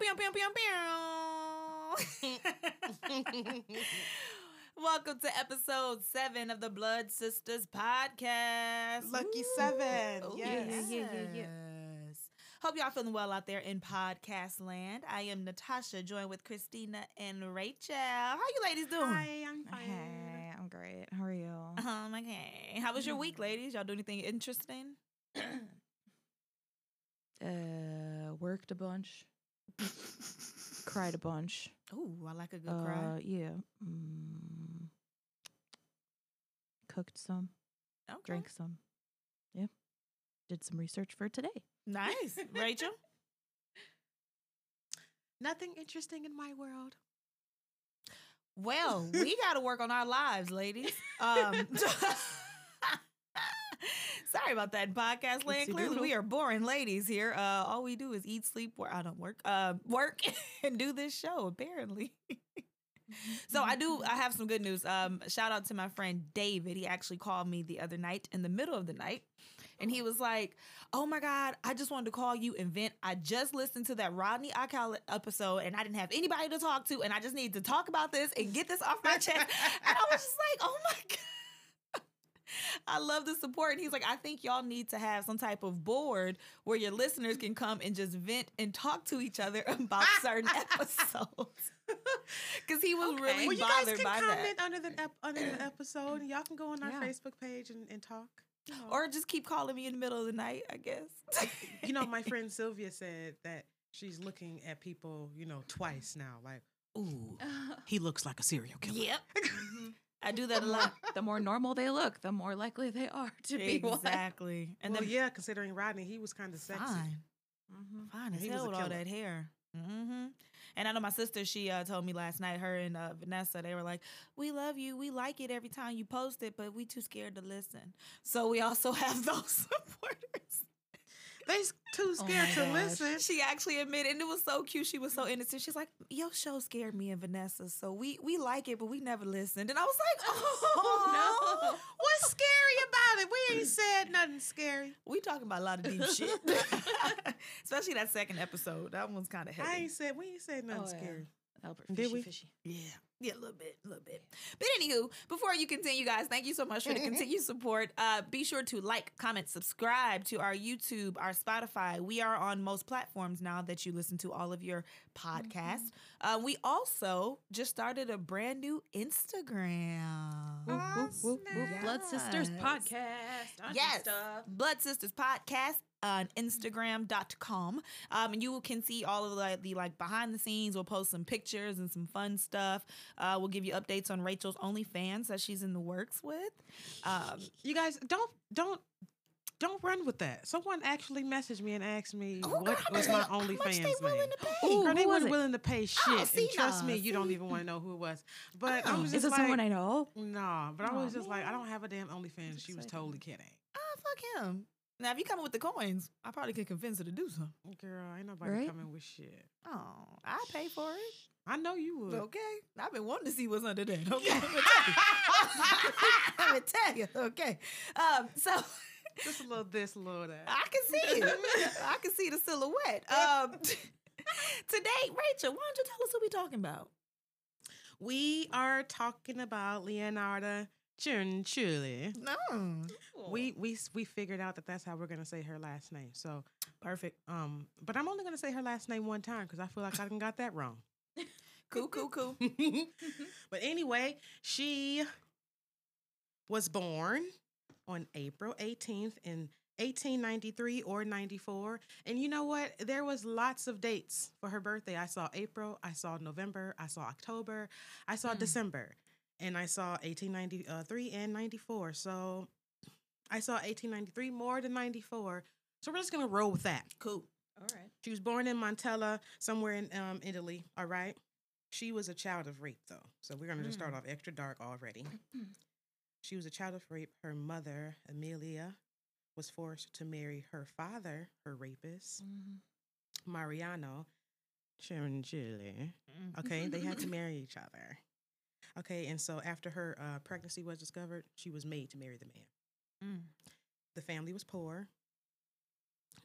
pew, pew, pew, pew. Welcome to episode seven of the Blood Sisterz podcast. Lucky seven. Ooh, Yes. Yeah, yeah, yeah, yes. Hope y'all feeling well out there in podcast land. I am Natasha, joined with Christina and Rachel. How you ladies doing? Hi, I'm fine. Hey, I'm great. How are you? Um, okay. How was your week, ladies? Y'all do anything interesting? Uh, worked a bunch, cried a bunch. Ooh, I like a good Uh, cry. yeah. Mm, cooked some, Okay. drank some. Yeah. Did some research for today. Nice. Rachel? Nothing interesting in my world. Well, we got to work on our lives, ladies. Um, sorry about that, podcast land. Clearly, we are boring ladies here. Uh, all we do is eat, sleep, work. I don't work. Uh, work and do this show. Apparently. so I do. I have some good news. Um, shout out to my friend David. He actually called me the other night in the middle of the night, and he was like, "Oh my God, I just wanted to call you and vent. I just listened to that Rodney Alcala episode, and I didn't have anybody to talk to, and I just need to talk about this and get this off my chest." and I was just like, "Oh my God." I love the support. And he's like, I think y'all need to have some type of board where your listeners can come and just vent and talk to each other about certain episodes. Because he was really well, you guys bothered can by comment that. under the ep- under the episode. Y'all can go on our Yeah. Facebook page and, and talk. You know. Or just keep calling me in the middle of the night, I guess. you know, my friend Sylvia said that she's looking at people, you know, twice now. Like, ooh, he looks like a serial killer. Yep. Mm-hmm. I do that a lot. the more normal they look, the more likely they are to be one. exactly. And well, then yeah, considering Rodney, he was kind of sexy. fine. Mhm. Fine as He hell was with all that hair. hmm And I know my sister, she uh, told me last night, her and uh, Vanessa, they were like, We love you. We like it every time you post it, but we too scared to listen. So we also have those supporters. They too oh scared my to gosh. listen. She actually admitted, and it was so cute. She was so innocent. She's like, Your show scared me and Vanessa. So we we like it, but we never listened. And I was like, oh, oh, no. What's scary about it? We ain't said nothing scary. We talking about a lot of deep shit. Especially that second episode. That one's kind of heavy. I ain't said we ain't said oh, nothing Oh, yeah. scary. Albert Did we? Fishy. Yeah. Yeah, a little bit, a little bit. But anywho, before you continue, guys, thank you so much for the continued support. Uh, be sure to like, comment, subscribe to our YouTube, our Spotify. We are on most platforms now that you listen to all of your podcasts. Uh, we also just started a brand new Instagram. Whoop, whoop, whoop, whoop. Blood Sisterz podcast. Yes, Insta. Blood Sisterz Podcast on Instagram.com. Um, and you can see all of the, the like behind the scenes. We'll post some pictures and some fun stuff. Uh, we'll give you updates on Rachel's OnlyFans that she's in the works with. Um, You guys don't don't don't run with that. Someone actually messaged me and asked me Oh, what girl, was my much- how much OnlyFans they willing name. to pay? Ooh, Girl, they who was weren't it? willing to pay shit. Oh, see, and trust nah, me, you don't even want to know who it was. But Oh. I was just Is it like, someone I know? Nah, but I was Aw, just like, I don't have a damn OnlyFans. She was totally kidding. oh, fuck him. Now, if you come up with the coins, I probably could convince her to do something. Girl, ain't nobody Right? coming with shit. Oh, I pay for it. I know you would. Okay. I've been wanting to see what's under there. Okay. Let me tell you. I'm going to tell you. Okay. Um, so Just a little this, a little that. I can see it. I can see the silhouette. Um, today, Rachel, why don't you tell us what we're talking about? We are talking about Leonardo Cianciulli. No. We we we figured out that that's how we're gonna say her last name. So, perfect. um, but I'm only gonna say her last name one time because I feel like I got that wrong. Cool, cool, cool. but anyway, she was born on April 18th in 1893 or 94. And you know what? There was lots of dates for her birthday. I saw April, I saw November, I saw October, I saw Hmm. December, and I saw 1893 uh, and 94. So I saw 1893 more than 94. So we're just gonna roll with that. Cool. All right. She was born in Montella, somewhere in um, Italy. All right. She was a child of rape, though. So we're going to just start mm. off extra dark already. Mm-hmm. she was a child of rape. Her mother, Amelia, was forced to marry her father, her rapist, mm-hmm. Mariano Cianciulli. Okay. they had to marry each other. Okay. And so after her uh, pregnancy was discovered, she was made to marry the man. Mm. The family was poor.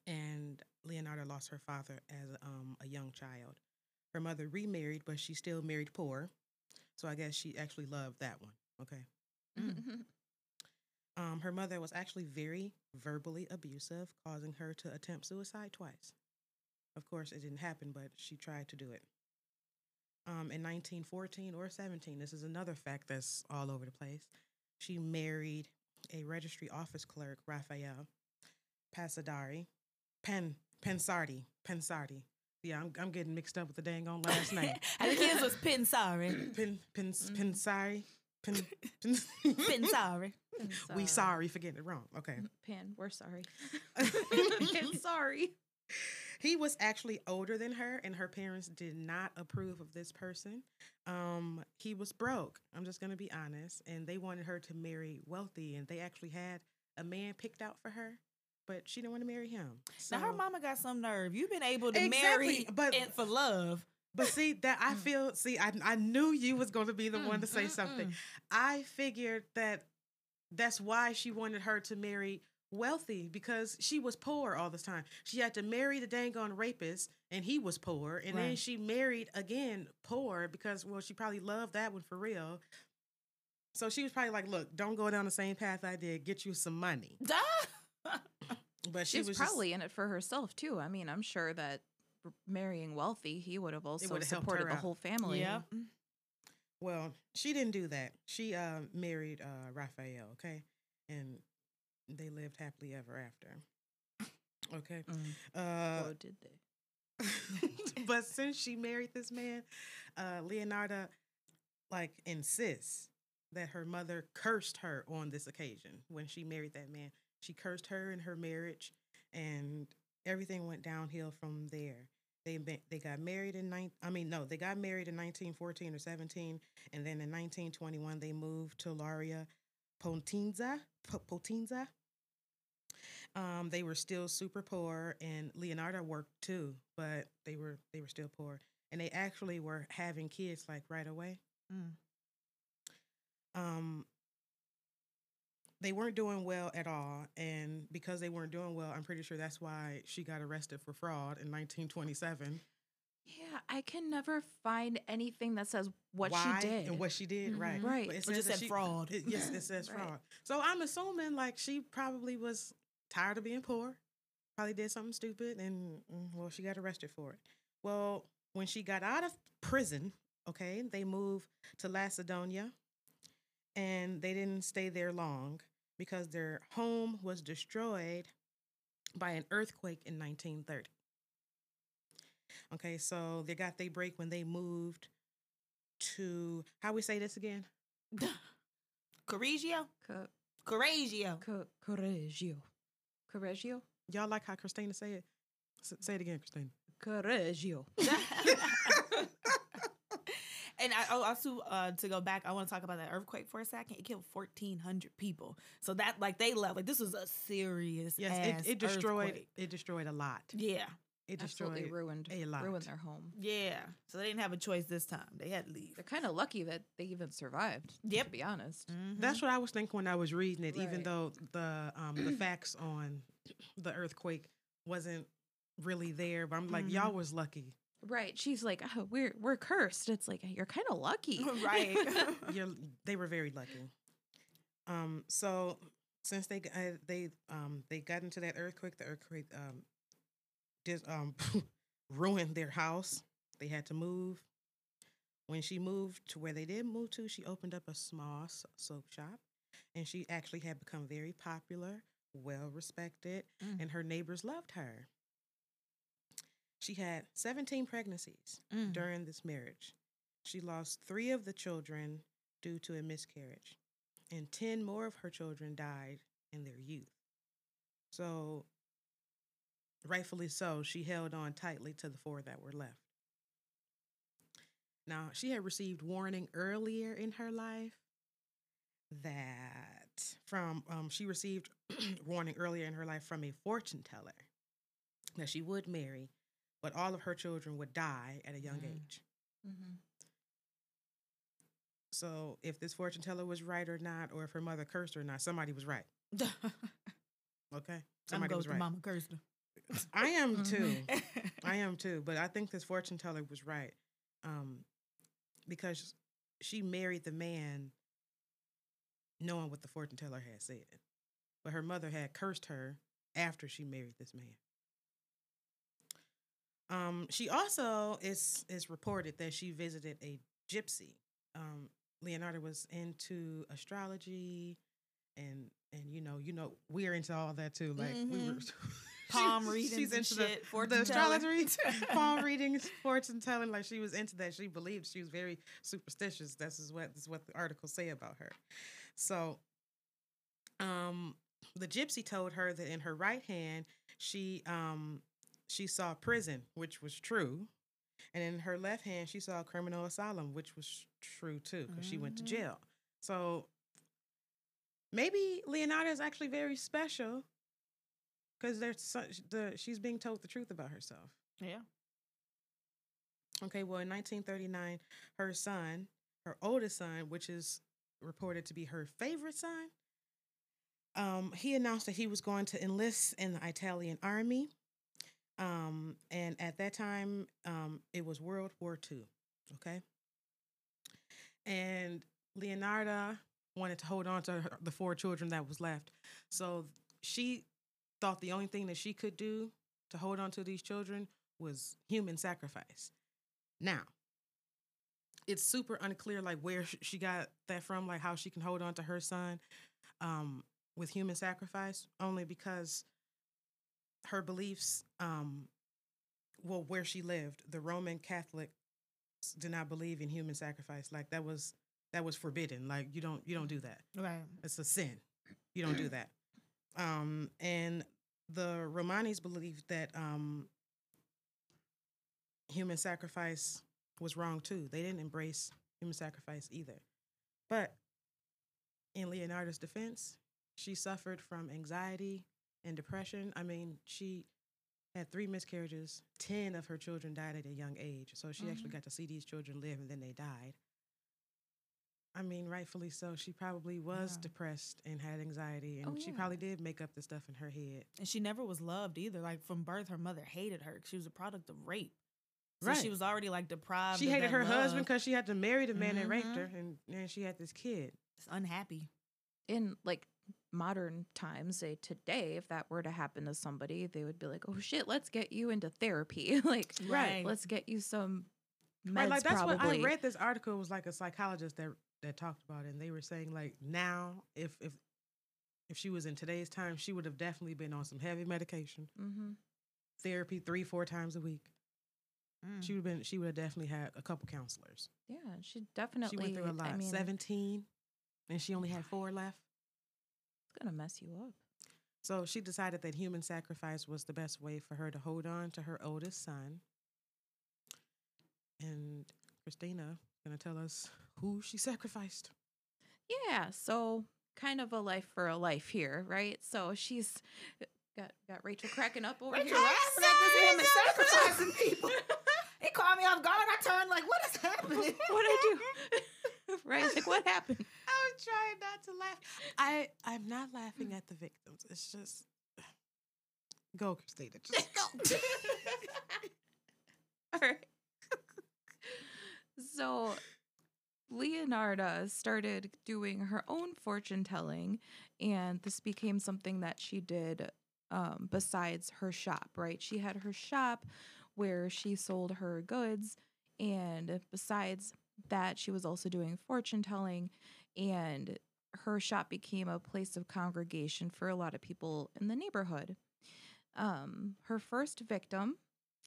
and Leonardo lost her father as um, a young child. Her mother remarried, but she still married poor. So I guess she actually loved that one. Okay. Um, her mother was actually very verbally abusive, causing her to attempt suicide twice. Of course, it didn't happen, but she tried to do it. Um, in 1914 or 17, this is another fact that's all over the place. She married a registry office clerk, Raphael Pasadari, Pen Pensardi, Pensardi. Yeah, I'm, I'm getting mixed up with the dang on last name. I think his was Pin Sorry. Pen Pen Mhm. Pensari. Pen, pen, Pin Sorry. we sorry for getting it wrong. Okay. Pen, we're sorry. Pan, sorry. He was actually older than her and her parents did not approve of this person um he was broke i'm just going to be honest and they wanted her to marry wealthy and they actually had a man picked out for her but she didn't want to marry him so, Now her mama got some nerve. You've been able to Exactly, marry but- and for love. but see that i Mm. feel see i, I knew you was going to be the one Mm, to say mm, something i figured that that's why she wanted her to marry wealthy because she was poor all this time. She had to marry the dang on rapist and he was poor. And then she married again poor because, well, she probably loved that one for real. So she was probably like, look, don't go down the same path I did. Get you some money. But she She's was probably in it for herself too. I mean, I'm sure that marrying wealthy, he would have also supported the whole family. yeah. Well, she didn't do that. She uh, married uh, Raphael, okay? And they lived happily ever after. Okay. Mm. Uh, oh, did they? but since she married this man, uh, Leonardo like insists that her mother cursed her on this occasion when she married that man. She cursed her in her marriage, and everything went downhill from there. They they got married in nine. I mean, no, they got married in 1914 or 17, and then in 1921 they moved to Lauria Potenza. Potenza. Um, they were still super poor, and Leonardo worked too, but they were they were still poor, and they actually were having kids like right away. Mm. Um, they weren't doing well at all, and because they weren't doing well, I'm pretty sure that's why she got arrested for fraud in 1927. Yeah, I can never find anything that says what why she did. and what she did, right? Mhm. Right. But It says just that said she- fraud. it- yes, it says Right. fraud. So I'm assuming like she probably was tired of being poor, probably did something stupid, and mm, well, she got arrested for it. Well, when she got out of prison, okay, they moved to Lacedonia, and they didn't stay there long because their home was destroyed by an earthquake in 1930. Okay, so they got their break when they moved to how we say this again? Correggio. Co- Corregio. co- Correggio. Correggio? Y'all like how Christina say it? S- say it again, Christina. Correggio. and I oh, also uh, to go back, I want to talk about that earthquake for a second. It killed fourteen hundred people. So that like they left like this was a serious Yes, ass it, it destroyed earthquake. it destroyed a lot. Yeah, It destroyed Absolutely ruined, a lot. ruined their home. yeah. So they didn't have a choice this time. They had to leave. They're kind of lucky that they even survived. Yep. To be honest. Mhm. That's what I was thinking when I was reading it, even though the um the facts on the earthquake wasn't really there. But I'm like, Mhm. y'all was lucky. Right. She's like, oh, we're we're cursed. It's like you're kind of lucky. right. You're, they were very lucky. Um, so since they uh, they um they got into that earthquake, the earthquake um did um ruined their house. They had to move. When she moved to where they did move to, she opened up a small soap shop, and she actually had become very popular, well respected, Mm. and her neighbors loved her. She had 17 pregnancies Mm. during this marriage. She lost three of the children due to a miscarriage, and 10 more of her children died in their youth. So, rightfully so, she held on tightly to the four that were left. Now, she had received warning earlier in her life that from um, she received warning earlier in her life from a fortune teller that she would marry, but all of her children would die at a young Mm. age. Mhm. So if this fortune teller was right or not, or if her mother cursed her or not, somebody was right. Okay, I'm somebody go was right. mama cursed her. I am too. I am too. But I think this fortune teller was right. Um, because she married the man knowing what the fortune teller had said. But her mother had cursed her after she married this man. Um, she also is is reported that she visited a gypsy. Um, Leonardo was into astrology and and you know, you know, we're into all that too. Like we were Mhm. Palm readings She's into shit, the, fortune the astrology, palm readings, fortune telling. Like she was into that. She believed she was very superstitious. This is what this is what the articles say about her. So, um, the gypsy told her that in her right hand she um she saw prison, which was true, and in her left hand she saw criminal asylum, which was true too, because she went to Mhm. jail. So maybe Leonardo is actually very special because there's such the she's being told the truth about herself. yeah. Okay, well, in 1939, her son, her oldest son, which is reported to be her favorite son, um, he announced that he was going to enlist in the Italian army. Um, and at that time, um, it was World War II. Okay. And Leonarda wanted to hold on to her, the four children that was left. So she thought the only thing that she could do to hold on to these children was human sacrifice. Now, it's super unclear like where she got that from, like how she can hold on to her son um, with human sacrifice, only because her beliefs, um, well, where she lived, the Roman Catholics did not believe in human sacrifice. Like that was that was forbidden. Like you don't you don't do that. Right. It's a sin. You don't do that. Um, and the Romanis believed that um, human sacrifice was wrong too. They didn't embrace human sacrifice either. But in Leonardo's defense, she suffered from anxiety and depression. I mean, she had three miscarriages. Ten of her children died at a young age. So she actually Mhm. got to see these children live and then they died. I mean, rightfully so. She probably was Yeah. depressed and had anxiety, and Oh, she probably did make up the stuff in her head. And she never was loved either. Like from birth, her mother hated her. 'cause She was a product of rape. So Right. she was already like deprived. she of hated that her husband because she had to marry the man that raped Mhm. her, and, and she had this kid. Just unhappy. in like modern times, say today, if that were to happen to somebody, they would be like, "Oh shit, let's get you into therapy. like, Right. let's get you some meds." Right, like that's probably. what I read. This article was like a psychologist that that talked about it, and they were saying like now, if if if she was in today's time, she would have definitely been on some heavy medication, hmm therapy three four times a week. Mm. She would have been. She would have definitely had a couple counselors. Yeah, she definitely. she went through a lot. I mean, Seventeen, and she only had four left. it's gonna mess you up. So she decided that human sacrifice was the best way for her to hold on to her oldest son. And Christina gonna tell us who she sacrificed. Yeah, so kind of a life for a life here, right? So she's got got Rachel cracking up over Rachel here. laughing at this woman sacrificing people. It caught me off guard. I turned like, what is happening? What do I do? right? Like what happened? I was trying not to laugh. I I'm not laughing at the victims. It's just go, Christina. Just go. All right. So Leonarda started doing her own fortune telling, and this became something that she did um, besides her shop, right? She had her shop where she sold her goods, and besides that, she was also doing fortune telling, and her shop became a place of congregation for a lot of people in the neighborhood. Um, her first victim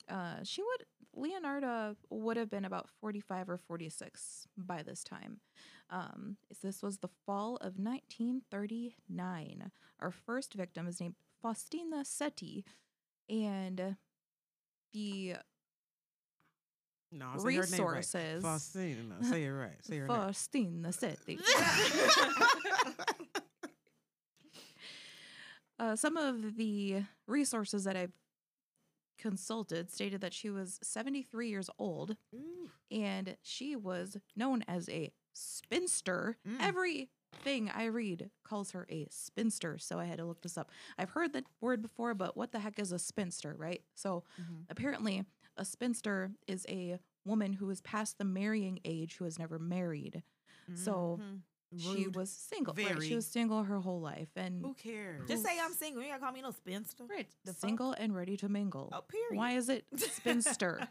uh, she would Leonarda would have been about 45 or 46 by this time. Um, this was the fall of 1939. Our first victim is named Faustina Setti, and the No, say her name right. Faustina. Say it right. Say her name. Faustina Setti. uh, some of the resources that I've consulted stated that she was 73 years old Ooh. and she was known as a spinster Mm. every thing I read calls her a spinster, so I had to look this up. I've heard that word before, but what the heck is a spinster, right? So Mhm. apparently, a spinster is a woman who is past the marrying age who has never married. So, Mhm. She was single. Right? She was single her whole life, and Who cares? Just say I'm single. You ain't gotta call me no spinster. right, the fuck? single and ready to mingle. Oh, period. Why is it spinster?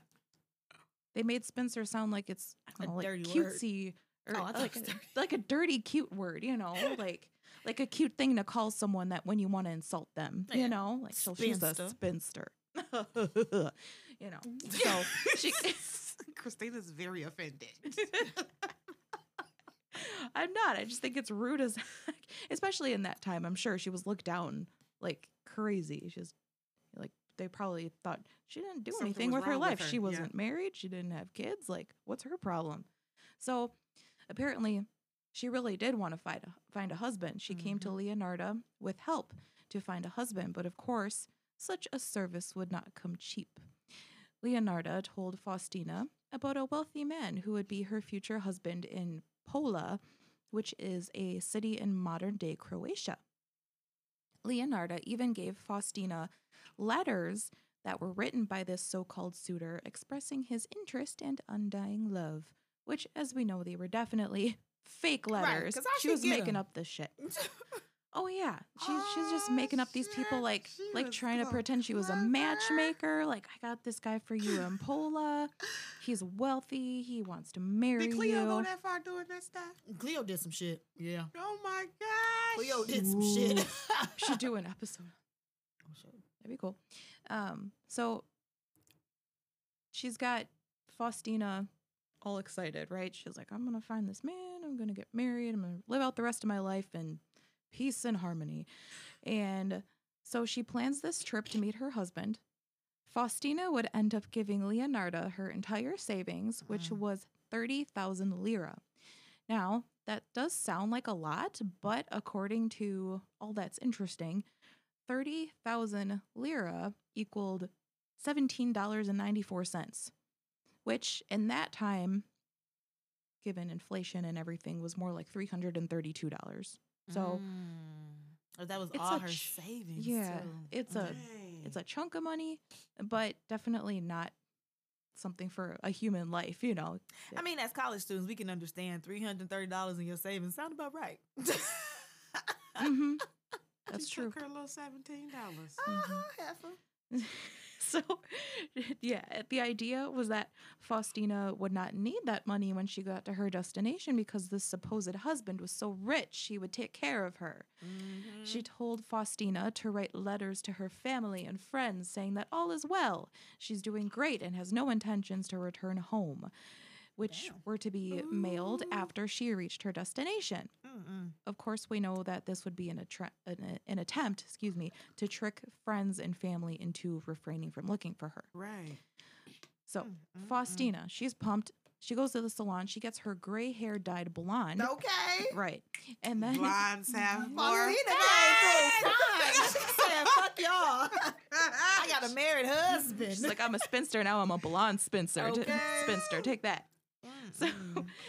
they made spinster sound like it's I A don't know, like dirty word. cutesy or Oh, I like a, dirty. like a dirty cute word, you know, like like a cute thing to call someone that when you want to insult them, Yeah. you know, like so she's a Spinster. spinster. you know, so she. Christina's very offended. I'm not. I just think it's rude as heck, especially in that time. I'm sure she was looked down like crazy. She's like they probably thought she didn't do Something anything with her wrong with life. her, She wasn't married. She didn't have kids. Like, what's her problem? So, apparently, she really did want to find a, find a husband. She came to mm-hmm. Leonarda with help to find a husband, but of course, such a service would not come cheap. Leonarda told Faustina about a wealthy man who would be her future husband in Pola, which is a city in modern day Croatia. Leonarda even gave Faustina letters that were written by this so called suitor expressing his interest and undying love, which, as we know, they were definitely fake Right, letters. how she was making making 'em? up this shit. Oh yeah, she's she's just making up these people like she like was trying to pretend she was a matchmaker. Like I got this guy for you in Pola. He's wealthy. He wants to marry Did Cleo go that far doing that stuff? Cleo did some shit. Yeah. Oh my gosh. Cleo did some shit. Ooh. Should do an episode. Oh, shit. That'd be cool. Um, so she's got Faustina all excited, right? She's like, I'm gonna find this man, I'm gonna get married, I'm gonna live out the rest of my life in peace and harmony. And so she plans this trip to meet her husband. Faustina would end up giving Leonarda her entire savings, which Mm. was 30,000 lira. Now, that does sound like a lot, but according to all that's interesting, 30,000 lira equaled $17.94, which in that time, given inflation and everything, was more like $332. So, Mm. Oh, that was It's all her ch- savings. yeah, too. it's a it's a chunk of money, but definitely not something for a human life, you know. I mean, as college students, we can understand three hundred thirty dollars in your savings sound about right. hmm She That's true. Took her little seventeen dollars. Uh-huh, heifer. so, yeah, the idea was that Faustina would not need that money when she got to her destination because this supposed husband was so rich he would take care of her. Mm-hmm. She told Faustina to write letters to her family and friends saying that all is well, she's doing great, and has no intentions to return home, which Damn. were to be mailed after she reached her destination. Mm-mm. Of course, we know that this would be an, attra- an, an attempt, excuse me, to trick friends and family into refraining from looking for her. Right. So, Mm, mm, Faustina, she's pumped. She goes to the salon. She gets her gray hair dyed blonde. Okay. Right. And then Blondes have more. Faustina. She said, "Fuck y'all. I got a married husband." she's like, I'm a spinster now. I'm a blonde spinster. Okay. spinster, take that. So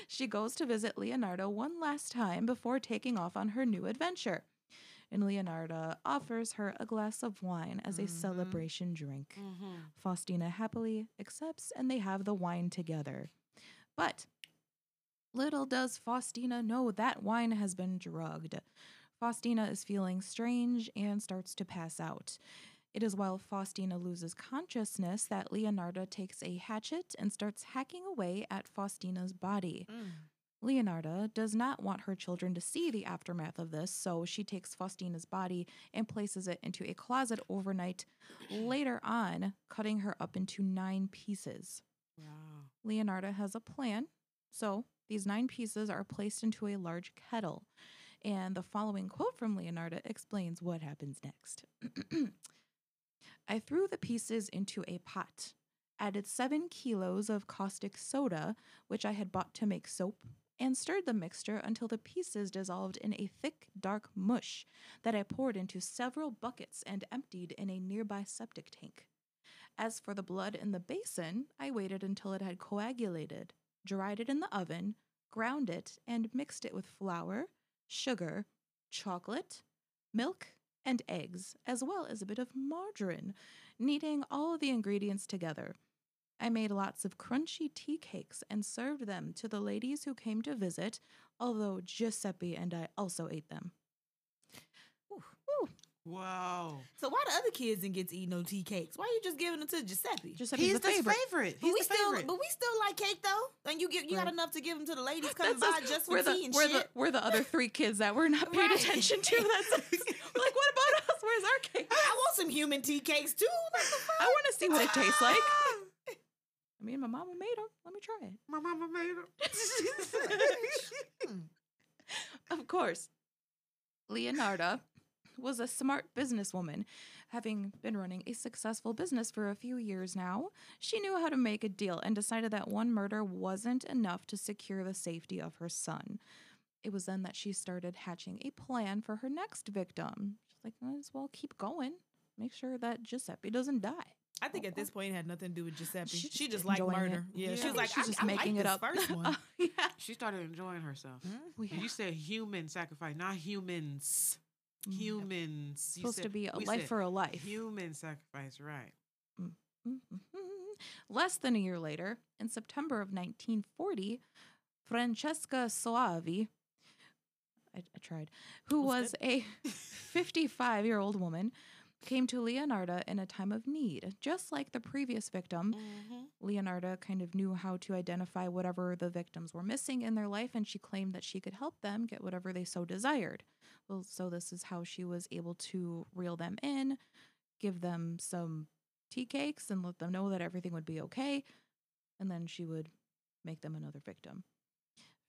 she goes to visit Leonardo one last time before taking off on her new adventure. And Leonardo offers her a glass of wine as a Mhm. celebration drink. Mhm. Faustina happily accepts and they have the wine together. But little does Faustina know that wine has been drugged. Faustina is feeling strange and starts to pass out. It is while Faustina loses consciousness that Leonardo takes a hatchet and starts hacking away at Faustina's body. Mm. Leonarda does not want her children to see the aftermath of this, so she takes Faustina's body and places it into a closet overnight, later on, cutting her up into nine pieces. Wow. Leonarda has a plan, so these nine pieces are placed into a large kettle. And the following quote from Leonarda explains what happens next. I threw the pieces into a pot, added seven kilos of caustic soda, which I had bought to make soap, and stirred the mixture until the pieces dissolved in a thick, dark mush that I poured into several buckets and emptied in a nearby septic tank. As for the blood in the basin, I waited until it had coagulated, dried it in the oven, ground it, and mixed it with flour, sugar, chocolate, milk, and eggs, as well as a bit of margarine, kneading all the ingredients together. I made lots of crunchy tea cakes and served them to the ladies who came to visit, although Giuseppe and I also ate them. Wow. So why the other kids didn't get to eat no tea cakes? Why you just giving them to Giuseppe? Giuseppe's He's the the favorite. favorite. but He's we the still, favorite. but we still like cake though. And you get you got Right. enough to give them to the ladies coming That's by us. just for we're the, tea and we're shit. The, we're the other three kids that we're not paying Right. attention to. That's. We're like, what about us? Where's our cake? I want some human tea cakes too. What the fuck? I want to see what it tastes like. I mean, my mama made them. Let me try it. My mama made him. Of course, Leonarda was a smart businesswoman. Having been running a successful business for a few years now, she knew how to make a deal and decided that one murder wasn't enough to secure the safety of her son. It was then that she started hatching a plan for her next victim. She's like, might as well keep going. Make sure that Giuseppe doesn't die. I think at this point it had nothing to do with Giuseppe. She's she just just liked murder. it. Yeah, Yeah. she was like, she's just I making like it up. First one. yeah. She started enjoying herself. Hmm? We And you said human sacrifice, not humans. Mm. Humans. Supposed to be a life said for a life. Human sacrifice, right. Mhm. Less than a year later, in September of 1940, Francesca Soavi, I, I tried, who Was was a 55 year old woman, came to leonardo in a time of need. Just like the previous victim, Mm-hmm. Leonarda kind of knew how to identify whatever the victims were missing in their life, and she claimed that she could help them get whatever they so desired. Well, so this is how she was able to reel them in, give them some tea cakes, and let them know that everything would be okay, and then she would make them another victim.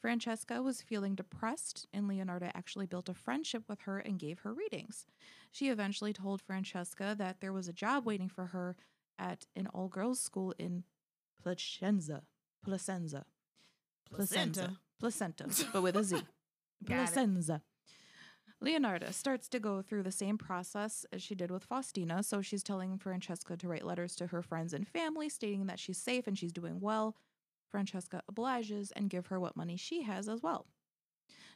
Francesca was feeling depressed, and Leonardo actually built a friendship with her and gave her readings. She eventually told Francesca that there was a job waiting for her at an all girls school in Placenza. Placenza. Placenza. Placenta, but with a Z. Placenza. Leonarda starts to go through the same process as she did with Faustina, so she's telling Francesca to write letters to her friends and family stating that she's safe and she's doing well. Francesca obliges and give her what money she has as well.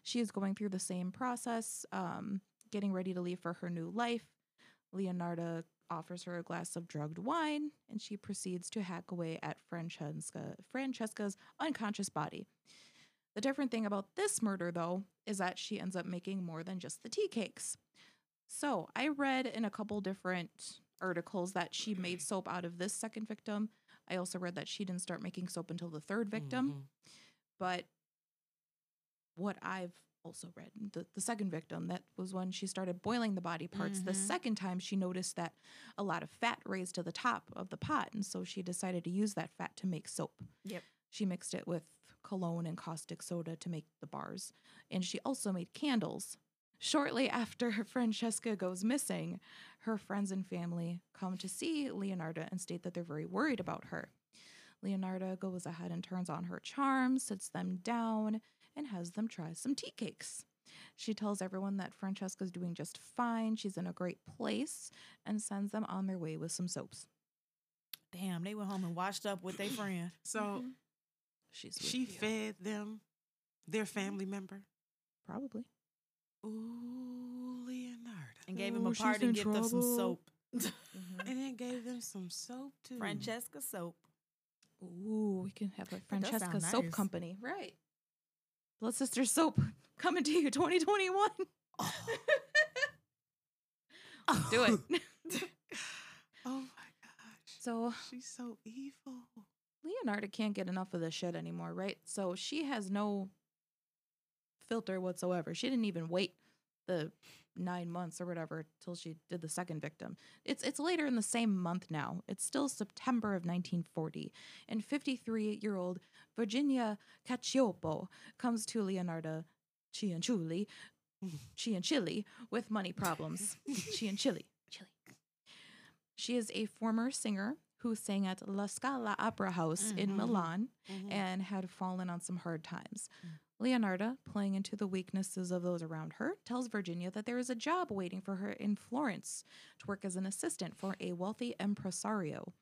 She is going through the same process, um, getting ready to leave for her new life. Leonarda offers her a glass of drugged wine, and she proceeds to hack away at Francesca, Francesca's unconscious body. The different thing about this murder, though, is that she ends up making more than just the tea cakes. So I read in a couple different articles that she made soap out of this second victim. I also read that she didn't start making soap until the third victim. Mhm. But what I've also read, the, the second victim, that was when she started boiling the body parts. The Mhm. second time, she noticed that a lot of fat raised to the top of the pot. And so she decided to use that fat to make soap. Yep. She mixed it with cologne and caustic soda to make the bars. And she also made candles. Shortly after Francesca goes missing, her friends and family come to see Leonarda and state that they're very worried about her. Leonarda goes ahead and turns on her charm, sits them down, and has them try some tea cakes. She tells everyone that Francesca's doing just fine, she's in a great place, and sends them on their way with some soaps. Damn, they went home and washed up with their friend. So mm-hmm. She's with she you. fed them, their mm-hmm. family member. probably. Ooh, Leonardo. and gave him Oh, a she's party in gift of some trouble. soap. Mm-hmm. And then gave them some soap too. Francesca soap. Ooh, we can have a Francesca soap nice. company. Right. Blood Sister Soap coming to you 2021. oh. Do it. Oh my gosh. so She's so evil. Leonardo can't get enough of this shit anymore, right? So she has no filter whatsoever. She didn't even wait the nine months or whatever till she did the second victim. It's it's later in the same month now. It's still September of 1940, and 53 year old Virginia Cacioppo comes to Leonardo Cianciulli, Ciancilli with money problems. Ciancilli, chili. She is a former singer who sang at La Scala Opera House in Mhm. Milan Mhm. and had fallen on some hard times. Mm. Leonarda, playing into the weaknesses of those around her, tells Virginia that there is a job waiting for her in Florence to work as an assistant for a wealthy impresario.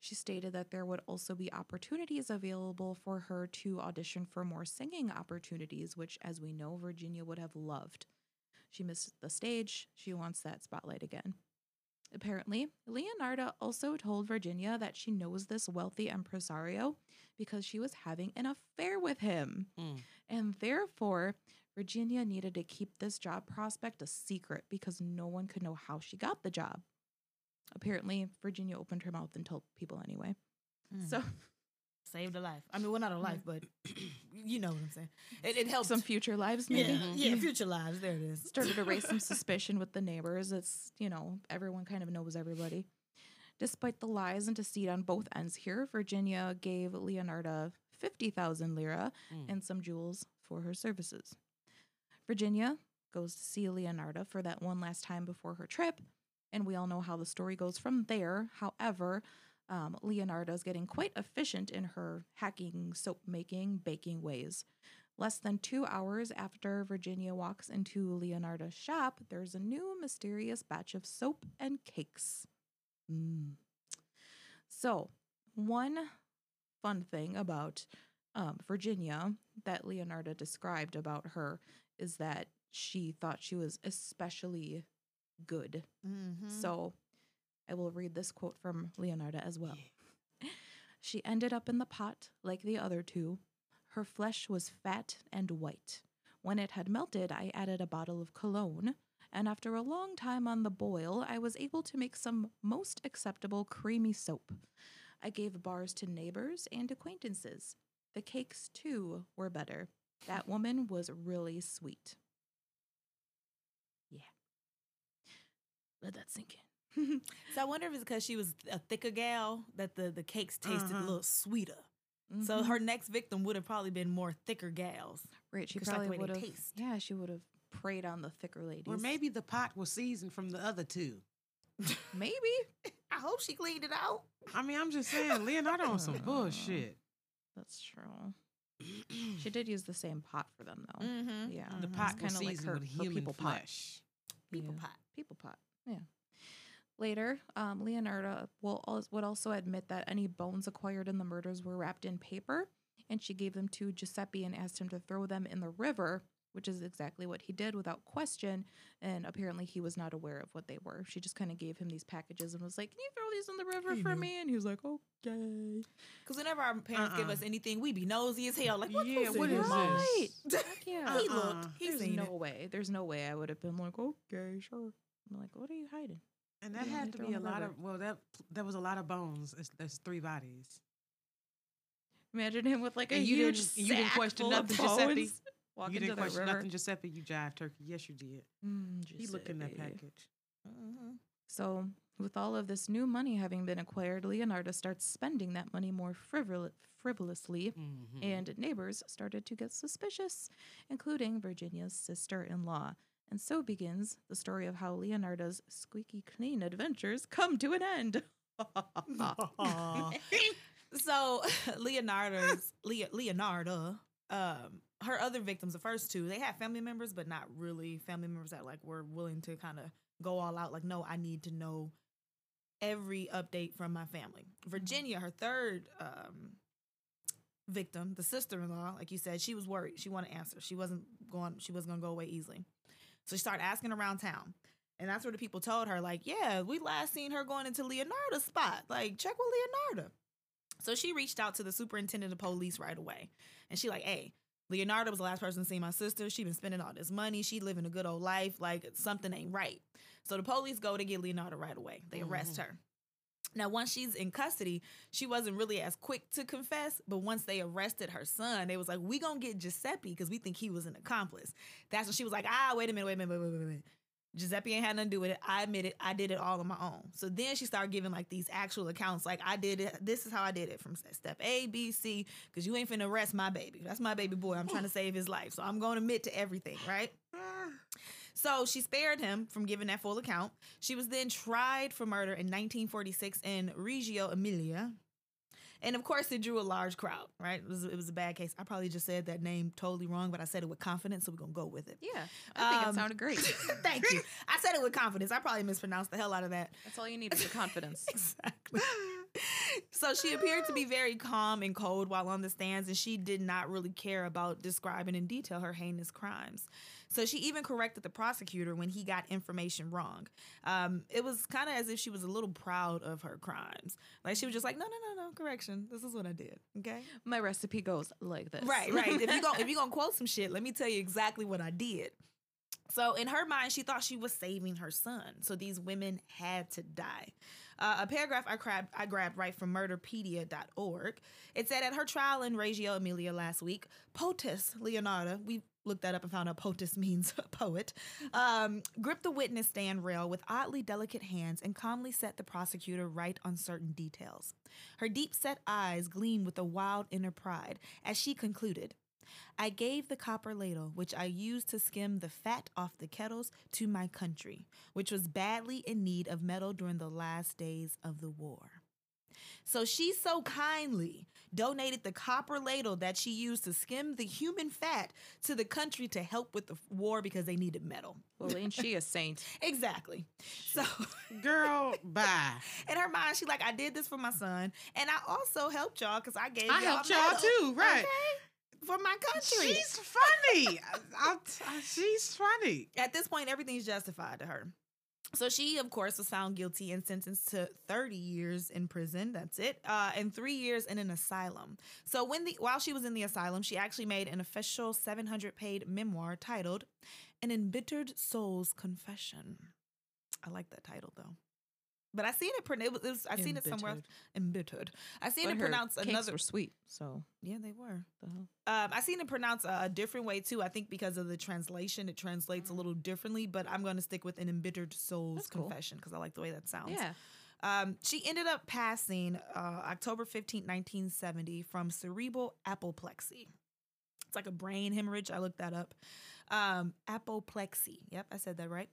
She stated that there would also be opportunities available for her to audition for more singing opportunities, which, as we know, Virginia would have loved. She missed the stage. She wants that spotlight again. Apparently, Leonardo also told Virginia that she knows this wealthy impresario because she was having an affair with him. Mm. And therefore, Virginia needed to keep this job prospect a secret because no one could know how she got the job. Apparently, Virginia opened her mouth and told people anyway. Mm. So, saved a life. I mean, well, not a life, but you know what I'm saying. It, it helps. some future lives yeah, maybe. yeah, future lives. There it is. started to raise some suspicion with the neighbors. It's, you know, everyone kind of knows everybody. Despite the lies and deceit on both ends here, Virginia gave Leonarda 50,000 lira Mm. and some jewels for her services. Virginia goes to see Leonarda for that one last time before her trip, and we all know how the story goes from there. However, um, Leonarda is getting quite efficient in her hacking, soap making, baking ways. Less than two hours after Virginia walks into Leonardo's shop, there's a new mysterious batch of soap and cakes. Mm. So, one fun thing about um, Virginia that Leonardo described about her is that she thought she was especially good. Mm-hmm. So, I will read this quote from Leonardo as well. She ended up in the pot like the other two. Her flesh was fat and white. When it had melted, I added a bottle of cologne, and after a long time on the boil, I was able to make some most acceptable creamy soap. I gave bars to neighbors and acquaintances. The cakes, too, were better. That woman was really sweet. Yeah. Let that sink in. So I wonder if it's because she was a thicker gal that the, the cakes tasted a Uh-huh. little sweeter. So Mhm. her next victim would have probably been more thicker gals. Right, she probably way would have. taste. Yeah, she would have preyed on the thicker ladies. Or maybe the pot was seasoned from the other two. maybe I hope she cleaned it out. I mean, I'm just saying, Leonardo on some bullshit. that's true. She did use the same pot for them though. Mm-hmm. Yeah, The pot kinda like her- with her human people pot. People Yeah. pot. People pot. Yeah. Later, um, Leonardo will al- would also admit that any bones acquired in the murders were wrapped in paper, and she gave them to Giuseppe and asked him to throw them in the river, which is exactly what he did without question. And apparently, he was not aware of what they were. She just kind of gave him these packages and was like, "Can you throw these in the river He for knew. me?" And he was like, "Okay." Because whenever our parents give Uh-uh. us anything, we be nosy as hell. Like, what Yeah, was what in Right. this? Heck yeah. he Uh-uh. looked. He There's no it. way. There's no way I would have been like, "Okay, sure." I'm like, "What are you hiding?" And that Yeah, had to be a lot river. of, well, that there was a lot of bones. It's, there's three bodies. Imagine him with like a And you huge didn't- you didn't sack question full of nothing, Giuseppe? bones, Walk you didn't question river. nothing, Giuseppe. You jive turkey. Yes, you did. Mm, He looked in that Giuseppe. package. Mhm. So, with all of this new money having been acquired, Leonardo starts spending that money more frivol- frivolously, Mhm. and neighbors started to get suspicious, including Virginia's sister in law. And so begins the story of how Leonardo's squeaky clean adventures come to an end. So Leonardo's Le- Leonardo, um, her other victims, the first two, they had family members, but not really family members that like were willing to kind of go all out. Like, no, I need to know every update from my family. Virginia, her third um, victim, the sister-in-law, like you said, she was worried. She wanted answers. She wasn't going. She wasn't going to go away easily. So she started asking around town. And that's where the people told her, like, yeah, we last seen her going into Leonardo's spot. Like, check with Leonardo. So she reached out to the superintendent of police right away. And she like, hey, Leonardo was the last person to see my sister. She been spending all this money. She living a good old life. Like something ain't right. So the police go to get Leonardo right away. They arrest mm-hmm. her. Now, once she's in custody, she wasn't really as quick to confess. But once they arrested her son, they was like, "We gonna get Giuseppe because we think he was an accomplice." That's when she was like, "Ah, wait a minute, wait a minute, wait, a minute, wait, wait, wait. Giuseppe ain't had nothing to do with it. I admit it. I did it all on my own." So then she started giving like these actual accounts, like, "I did it. This is how I did it from step A, B, C. Because you ain't finna arrest my baby. That's my baby boy. I'm trying to save his life. So I'm gonna admit to everything, right?" So she spared him from giving that full account. She was then tried for murder in 1946 in Reggio Emilia. And of course, it drew a large crowd, right? It was, it was a bad case. I probably just said that name totally wrong, but I said it with confidence, so we're going to go with it. Yeah, I think Um, it sounded great. Thank you. I said it with confidence. I probably mispronounced the hell out of that. That's all you need is the confidence. Exactly. so she appeared to be very calm and cold while on the stands, and she did not really care about describing in detail her heinous crimes. So she even corrected the prosecutor when he got information wrong. Um, it was kind of as if she was a little proud of her crimes. Like she was just like, no, no, no, no, correction. This is what I did. Okay. My recipe goes like this. Right, right. if you go if you gonna quote some shit, let me tell you exactly what I did. So in her mind, she thought she was saving her son. So these women had to die. Uh, a paragraph I grabbed, I grabbed right from murderpedia.org. It said at her trial in Reggio Emilia last week, POTUS Leonardo, we looked that up and found out POTUS means poet, um, gripped the witness stand rail with oddly delicate hands and calmly set the prosecutor right on certain details. Her deep set eyes gleamed with a wild inner pride as she concluded. I gave the copper ladle, which I used to skim the fat off the kettles, to my country, which was badly in need of metal during the last days of the war. So she so kindly donated the copper ladle that she used to skim the human fat to the country to help with the war because they needed metal. Well, ain't she a saint? Exactly. So Girl, bye. in her mind, she like, I did this for my son, and I also helped y'all because I gave I y'all helped y'all too, right. okay? For my country. She's funny. I, I- she's funny. At this point, everything's justified to her. So she, of course, was found guilty and sentenced to 30 years in prison. That's it, uh, and three years in an asylum. So when the while she was in the asylum, she actually made an official 700 page memoir titled "An Embittered Soul's Confession." I like that title though. But I seen it. It was, it was I seen it somewhere. else. Embittered. I seen But it pronounced another. were sweet, so Yeah, they were. the? Um, I seen it pronounced a, a different way too. I think because of the translation, it translates a little differently. But I'm going to stick with an embittered soul's That's confession because I like the way that sounds. Yeah. Um, she ended up passing uh, October 15, 1970, from cerebral apoplexy. It's like a brain hemorrhage. I looked that up. Um, apoplexy. Yep, I said that right.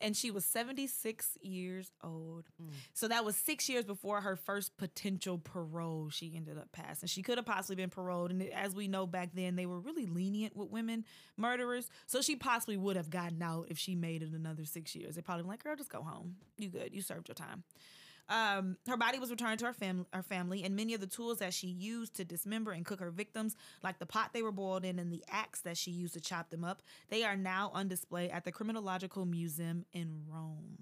And she was 76 years old. Mm. So that was six years before her first potential parole. She ended up passing. She could have possibly been paroled. And as we know back then, they were really lenient with women murderers. So she possibly would have gotten out if she made it another six years. They probably been like, girl, just go home. You good. You served your time. Um, her body was returned to her, her family, and many of the tools that she used to dismember and cook her victims, like the pot they were boiled in and the axe that she used to chop them up, they are now on display at the Criminological Museum in Rome.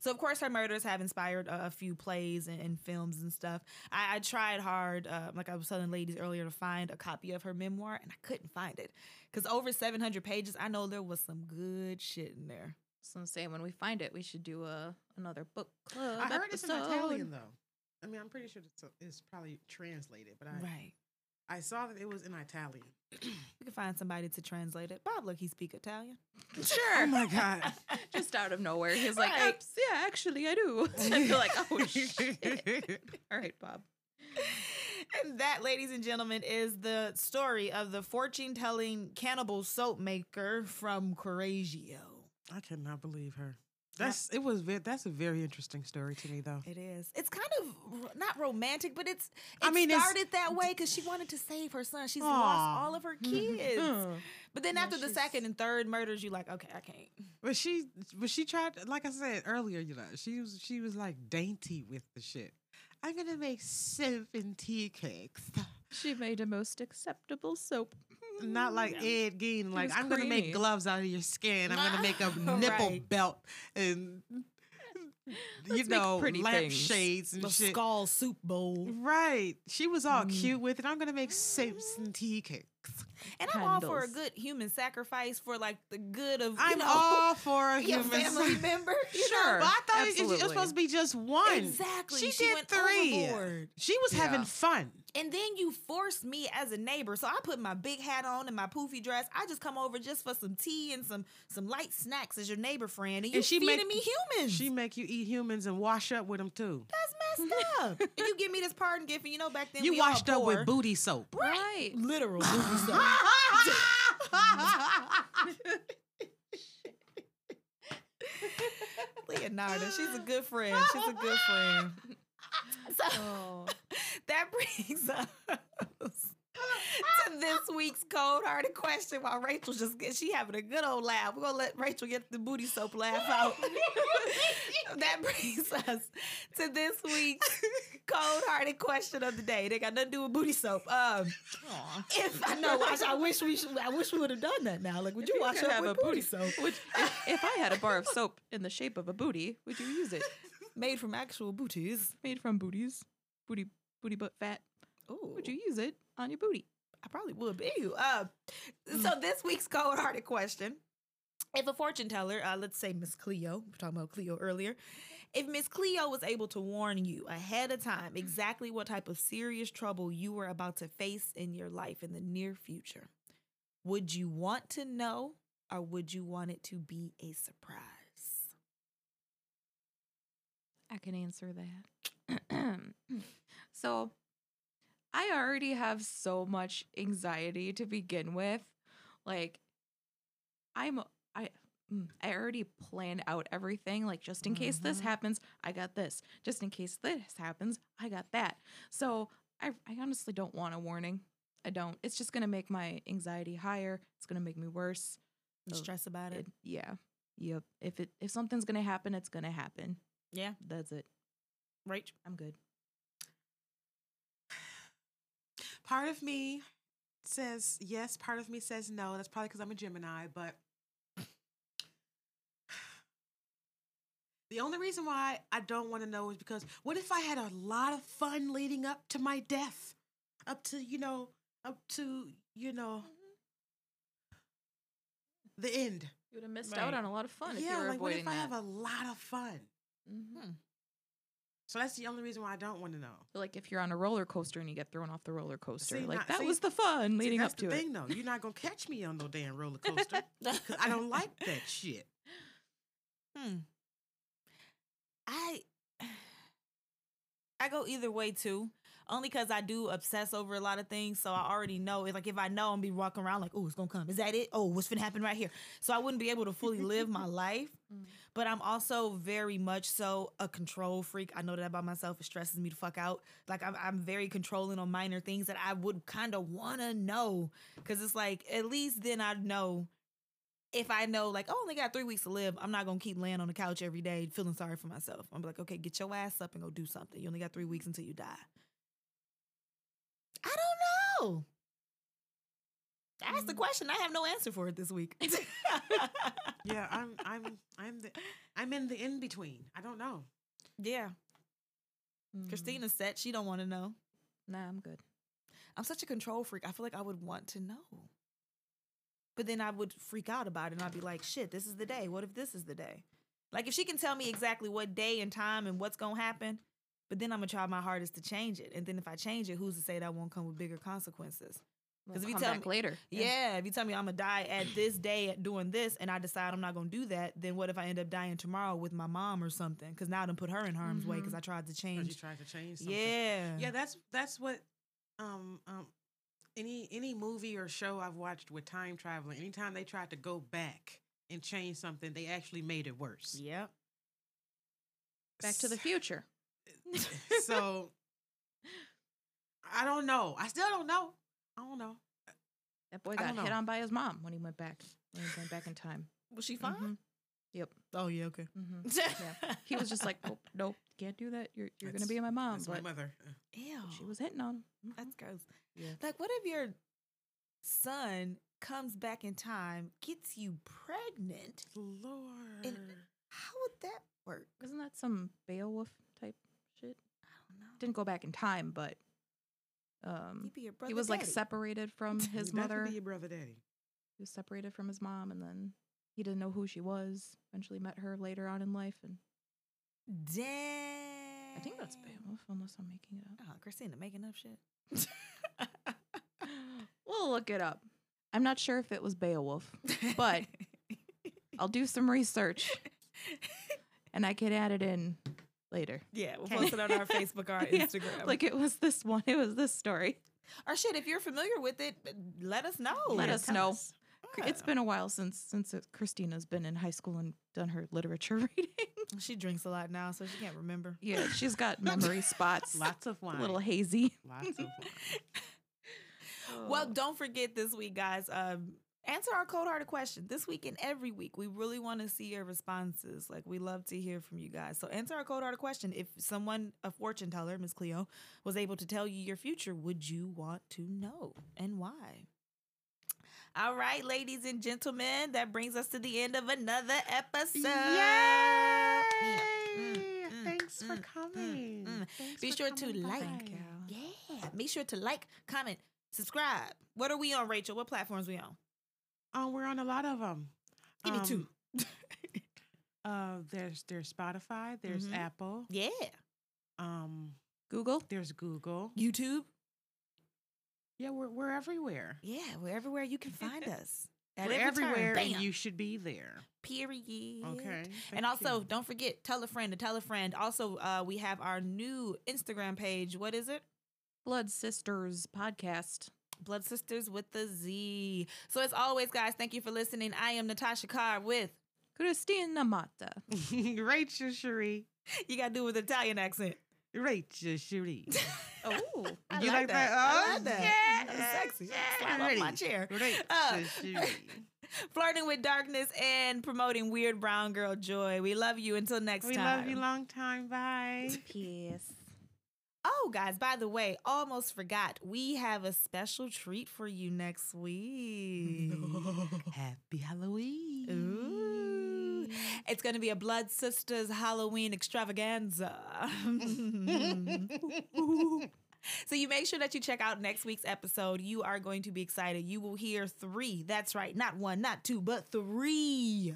So, of course, her murders have inspired uh, a few plays and, and films and stuff. I, I tried hard, uh, like I was telling ladies earlier, to find a copy of her memoir, and I couldn't find it because over 700 pages. I know there was some good shit in there. So I'm saying when we find it, we should do a another book club. I heard it's in. Italian though. I mean, I'm pretty sure it's, it's probably translated, but I Right. I saw that it was in Italian. We can find somebody to translate it. Bob, look, he speak Italian. Sure. oh my god. Just out of nowhere, he's like, Right. "Oops, yeah, actually, I do." I feel like, oh shit. All right, Bob. And that, ladies and gentlemen, is the story of the fortune-telling cannibal soap maker from Correggio. I cannot believe her. That's it was ve- that's a very interesting story to me though. It is. It's kind of not romantic, but it's. It I mean, it's- started that way because she wanted to save her son. She's Aw. lost all of her kids. Hmm. but then Yeah, after the second and third murders, you like, okay, I can't. But she but she tried like I said earlier, you know, she was she was like dainty with the shit. I'm gonna make seven tea cakes. She made a most acceptable soap. Not like Ed Gein, like I'm gonna make gloves out of your skin. I'm gonna make a nipple Right. belt and you Let's make know pretty things. lampshades and The shit. skull soup bowl. Right. She was all Mm. cute with it. I'm gonna make soaps and tea cakes. And I'm all for a good human sacrifice for like the good of you I'm know, all for a human. family member. You Sure. know? But I thought it- it, was supposed to be just one. Exactly. She, She did went three. overboard. She was having fun. And then you forced me as a neighbor. So I put my big hat on and my poofy dress. I just come over just for some tea and some some light snacks as your neighbor friend. And you And she feeding make- me humans. She make you eat humans and wash up with them too. That's messed up. and you give me this pardon gift, and you know back then You we all washed up poor. with booty soap. Right. literal soap. Leonarda, she's a good friend. She's a good friend. So Oh. that brings to this week's cold hearted question while Rachel just she having a good old laugh. We're gonna let Rachel get the booty soap laugh out. that brings us to this week's cold hearted question of the day. They got nothing to do with booty soap. Um if I know I, I wish we should I wish we would have done that now. Like would you, you wash up have with a booty soap? Which, if, if I had a bar of soap in the shape of a booty, would you use it? Made from actual booties. Made from booties, booty, booty butt fat. Ooh. Would you use it on your booty? I probably would be. Uh, so this week's cold hearted question. If a fortune teller, uh, let's say Miss Cleo, we were talking about Cleo earlier, if Miss Cleo was able to warn you ahead of time exactly what type of serious trouble you were about to face in your life in the near future, would you want to know or would you want it to be a surprise? I can answer that. so, I already have so much anxiety to begin with. Like, I'm I mm, I already planned out everything. Like, just in case this Mhm. happens, I got this. Just in case this happens, I got that. So, I I honestly don't want a warning. I don't. It's just gonna make my anxiety higher. It's gonna make me worse. So stress about it? It, yeah. Yep. If it if something's gonna happen, it's gonna happen. Yeah, That's it. Right. I'm good. Part of me says yes. Part of me says no. That's probably because I'm a Gemini. But the only reason why I don't want to know is because what if I had a lot of fun leading up to my death, up to you know, up to you know, the end. You would have missed Right. out on a lot of fun if you yeah, were like what avoiding if I that. have a lot of fun? Mhm. So that's the only reason why I don't want to know. Like if you're on a roller coaster and you get thrown off the roller coaster, See, like not- that see- was the fun leading that's up to the it. thing, though. You're not gonna catch me on no damn roller coaster. 'cause I don't like that shit. Hmm. I I go either way too. Only because I do obsess over a lot of things, so I already know. It's like if I know, I'm be walking around like, "Oh, it's gonna come. Is that it? Oh, what's gonna happen right here?" So I wouldn't be able to fully live my life. Mm. But I'm also very much so a control freak. I know that about myself. It stresses me to fuck out. Like I'm, I'm very controlling on minor things that I would kind of want to know, because it's like at least then I'd know if I know, like, I only got three weeks to live, I'm not gonna keep laying on the couch every day feeling sorry for myself. I'm like, okay, get your ass up and go do something. You only got three weeks until you die. I don't know. Ask the Mm. question. I have no answer for it this week. Yeah, I'm I'm I'm the I'm in the in between. I don't know. yeah. Mm. Christina said she don't want to know. Nah, I'm good. I'm such a control freak. I feel like I would want to know. But then I would freak out about it and I'd be like, shit, this is the day. What if this is the day? Like if she can tell me exactly what day and time and what's gonna happen, but then I'm gonna try my hardest to change it. And then if I change it, who's to say that won't come with bigger consequences? 'Cause if you tell me- later, Yeah. if you tell me I'm gonna die at this day doing this and I decide I'm not gonna do that, then what if I end up dying tomorrow with my mom or something? Because now I done put her in harm's way because I tried to 'Cause you change. tried to change something. Yeah. Yeah, that's that's what um um any any movie or show I've watched with time traveling, anytime they tried to go back and change something, they actually made it worse. Yep. Back to the Future. so I don't know. I still don't know. I don't know. That boy got hit on by his mom when he went back. When he went back in time. Was she fine? Mhm. Yep. Oh yeah, okay. hmm Yeah. He was just like, nope, nope, can't do that. You're you're gonna be my mom. That's my mother. Ew. she was hitting on him. Mhm. That's gross. Yeah. Like, what if your son comes back in time, gets you pregnant? Lord. And How would that work? Isn't that some Beowulf type shit? I don't know. Didn't go back in time, but um, He'd be your brother. he was like separated from his mother. be your brother daddy. He was separated from his mom, and then he didn't know who she was. Eventually, met her later on in life, and Dang. I think that's Beowulf, unless I'm making it up. Oh, Christina making up shit. We'll look it up. I'm not sure if it was Beowulf. But- I'll do some research, and I can add it in later. yeah, we'll Okay. post it on our Facebook or our Yeah, Instagram. Like it was this one. It was this story. or shit, if you're familiar with it, let us know. Let Yeah, us know. us. It's Yeah. been a while since since Christina's been in high school and done her literature reading. She drinks a lot now, so she can't remember. yeah, she's got memory spots. Lots of a wine. little hazy. Lots of wine. Well, don't forget this week, guys. Um, answer our cold hearted question this week and every week. We really want to see your responses. Like we love to hear from you guys. So answer our cold hearted question. If someone, a fortune teller, Miss Cleo, was able to tell you your future, would you want to know and why? All right, ladies and gentlemen, that brings us to the end of another episode. Yay! Mm, mm, Thanks for mm, coming. mm. Thanks Be for sure to like. Yeah. Make sure to like, comment, subscribe. What are we on, Rachel? What platforms we on? Oh, we're on a lot of them. Give me two. Uh, there's there's Spotify. There's Mhm. Apple. Yeah. Um, Google. there's Google. YouTube. Yeah, we're we're everywhere. Yeah, we're everywhere you can find us. At we're every everywhere, and you should be there. Period. Okay. And also, you. don't forget, tell a friend to tell a friend. Also, uh, we have our new Instagram page. What is it? Blood Sisterz podcast. Blood Sisterz with the Z. So, as always, guys, thank you for listening. I am Natasha Carr with, Christina Mata. Rachel Cherie. you got to do it with an Italian accent. Rachel Cherie. Oh, You like like that. that? I Oh, like that. yeah, That's sexy. yeah. Slide off my Ready. chair. Rachel Uh, Cherie. Flirting with darkness and promoting weird brown girl joy. We love you. Until next We time. We love you long time. Bye. peace. Oh, guys, by the way, almost forgot. We have a special treat for you next week. Happy Halloween. Ooh. It's going to be a Blood Sisterz Halloween extravaganza. so you make sure that you check out next week's episode. You are going to be excited. You will hear three. That's right. Not one, not two, but three.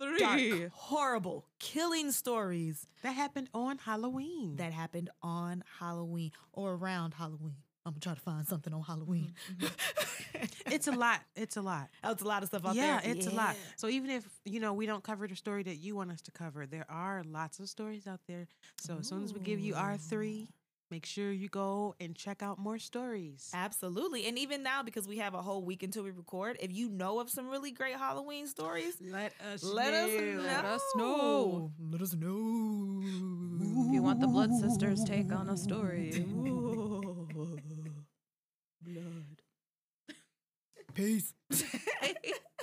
Three. Dark, horrible, killing stories that happened on Halloween. that happened on Halloween or around Halloween. I'm gonna try to find something on Halloween. Mm-hmm. it's a lot. It's a lot. That's a lot of stuff out there. yeah, there. it's a lot. So even if you know we don't cover the story that you want us to cover, there are lots of stories out there. So as soon as we give you our three, make sure you go and check out more stories. Absolutely. And even now, because we have a whole week until we record, if you know of some really great Halloween stories, Let us let us know. Let us know. Let us know. If you want the Blood Sisterz take on a story. Blood. Peace.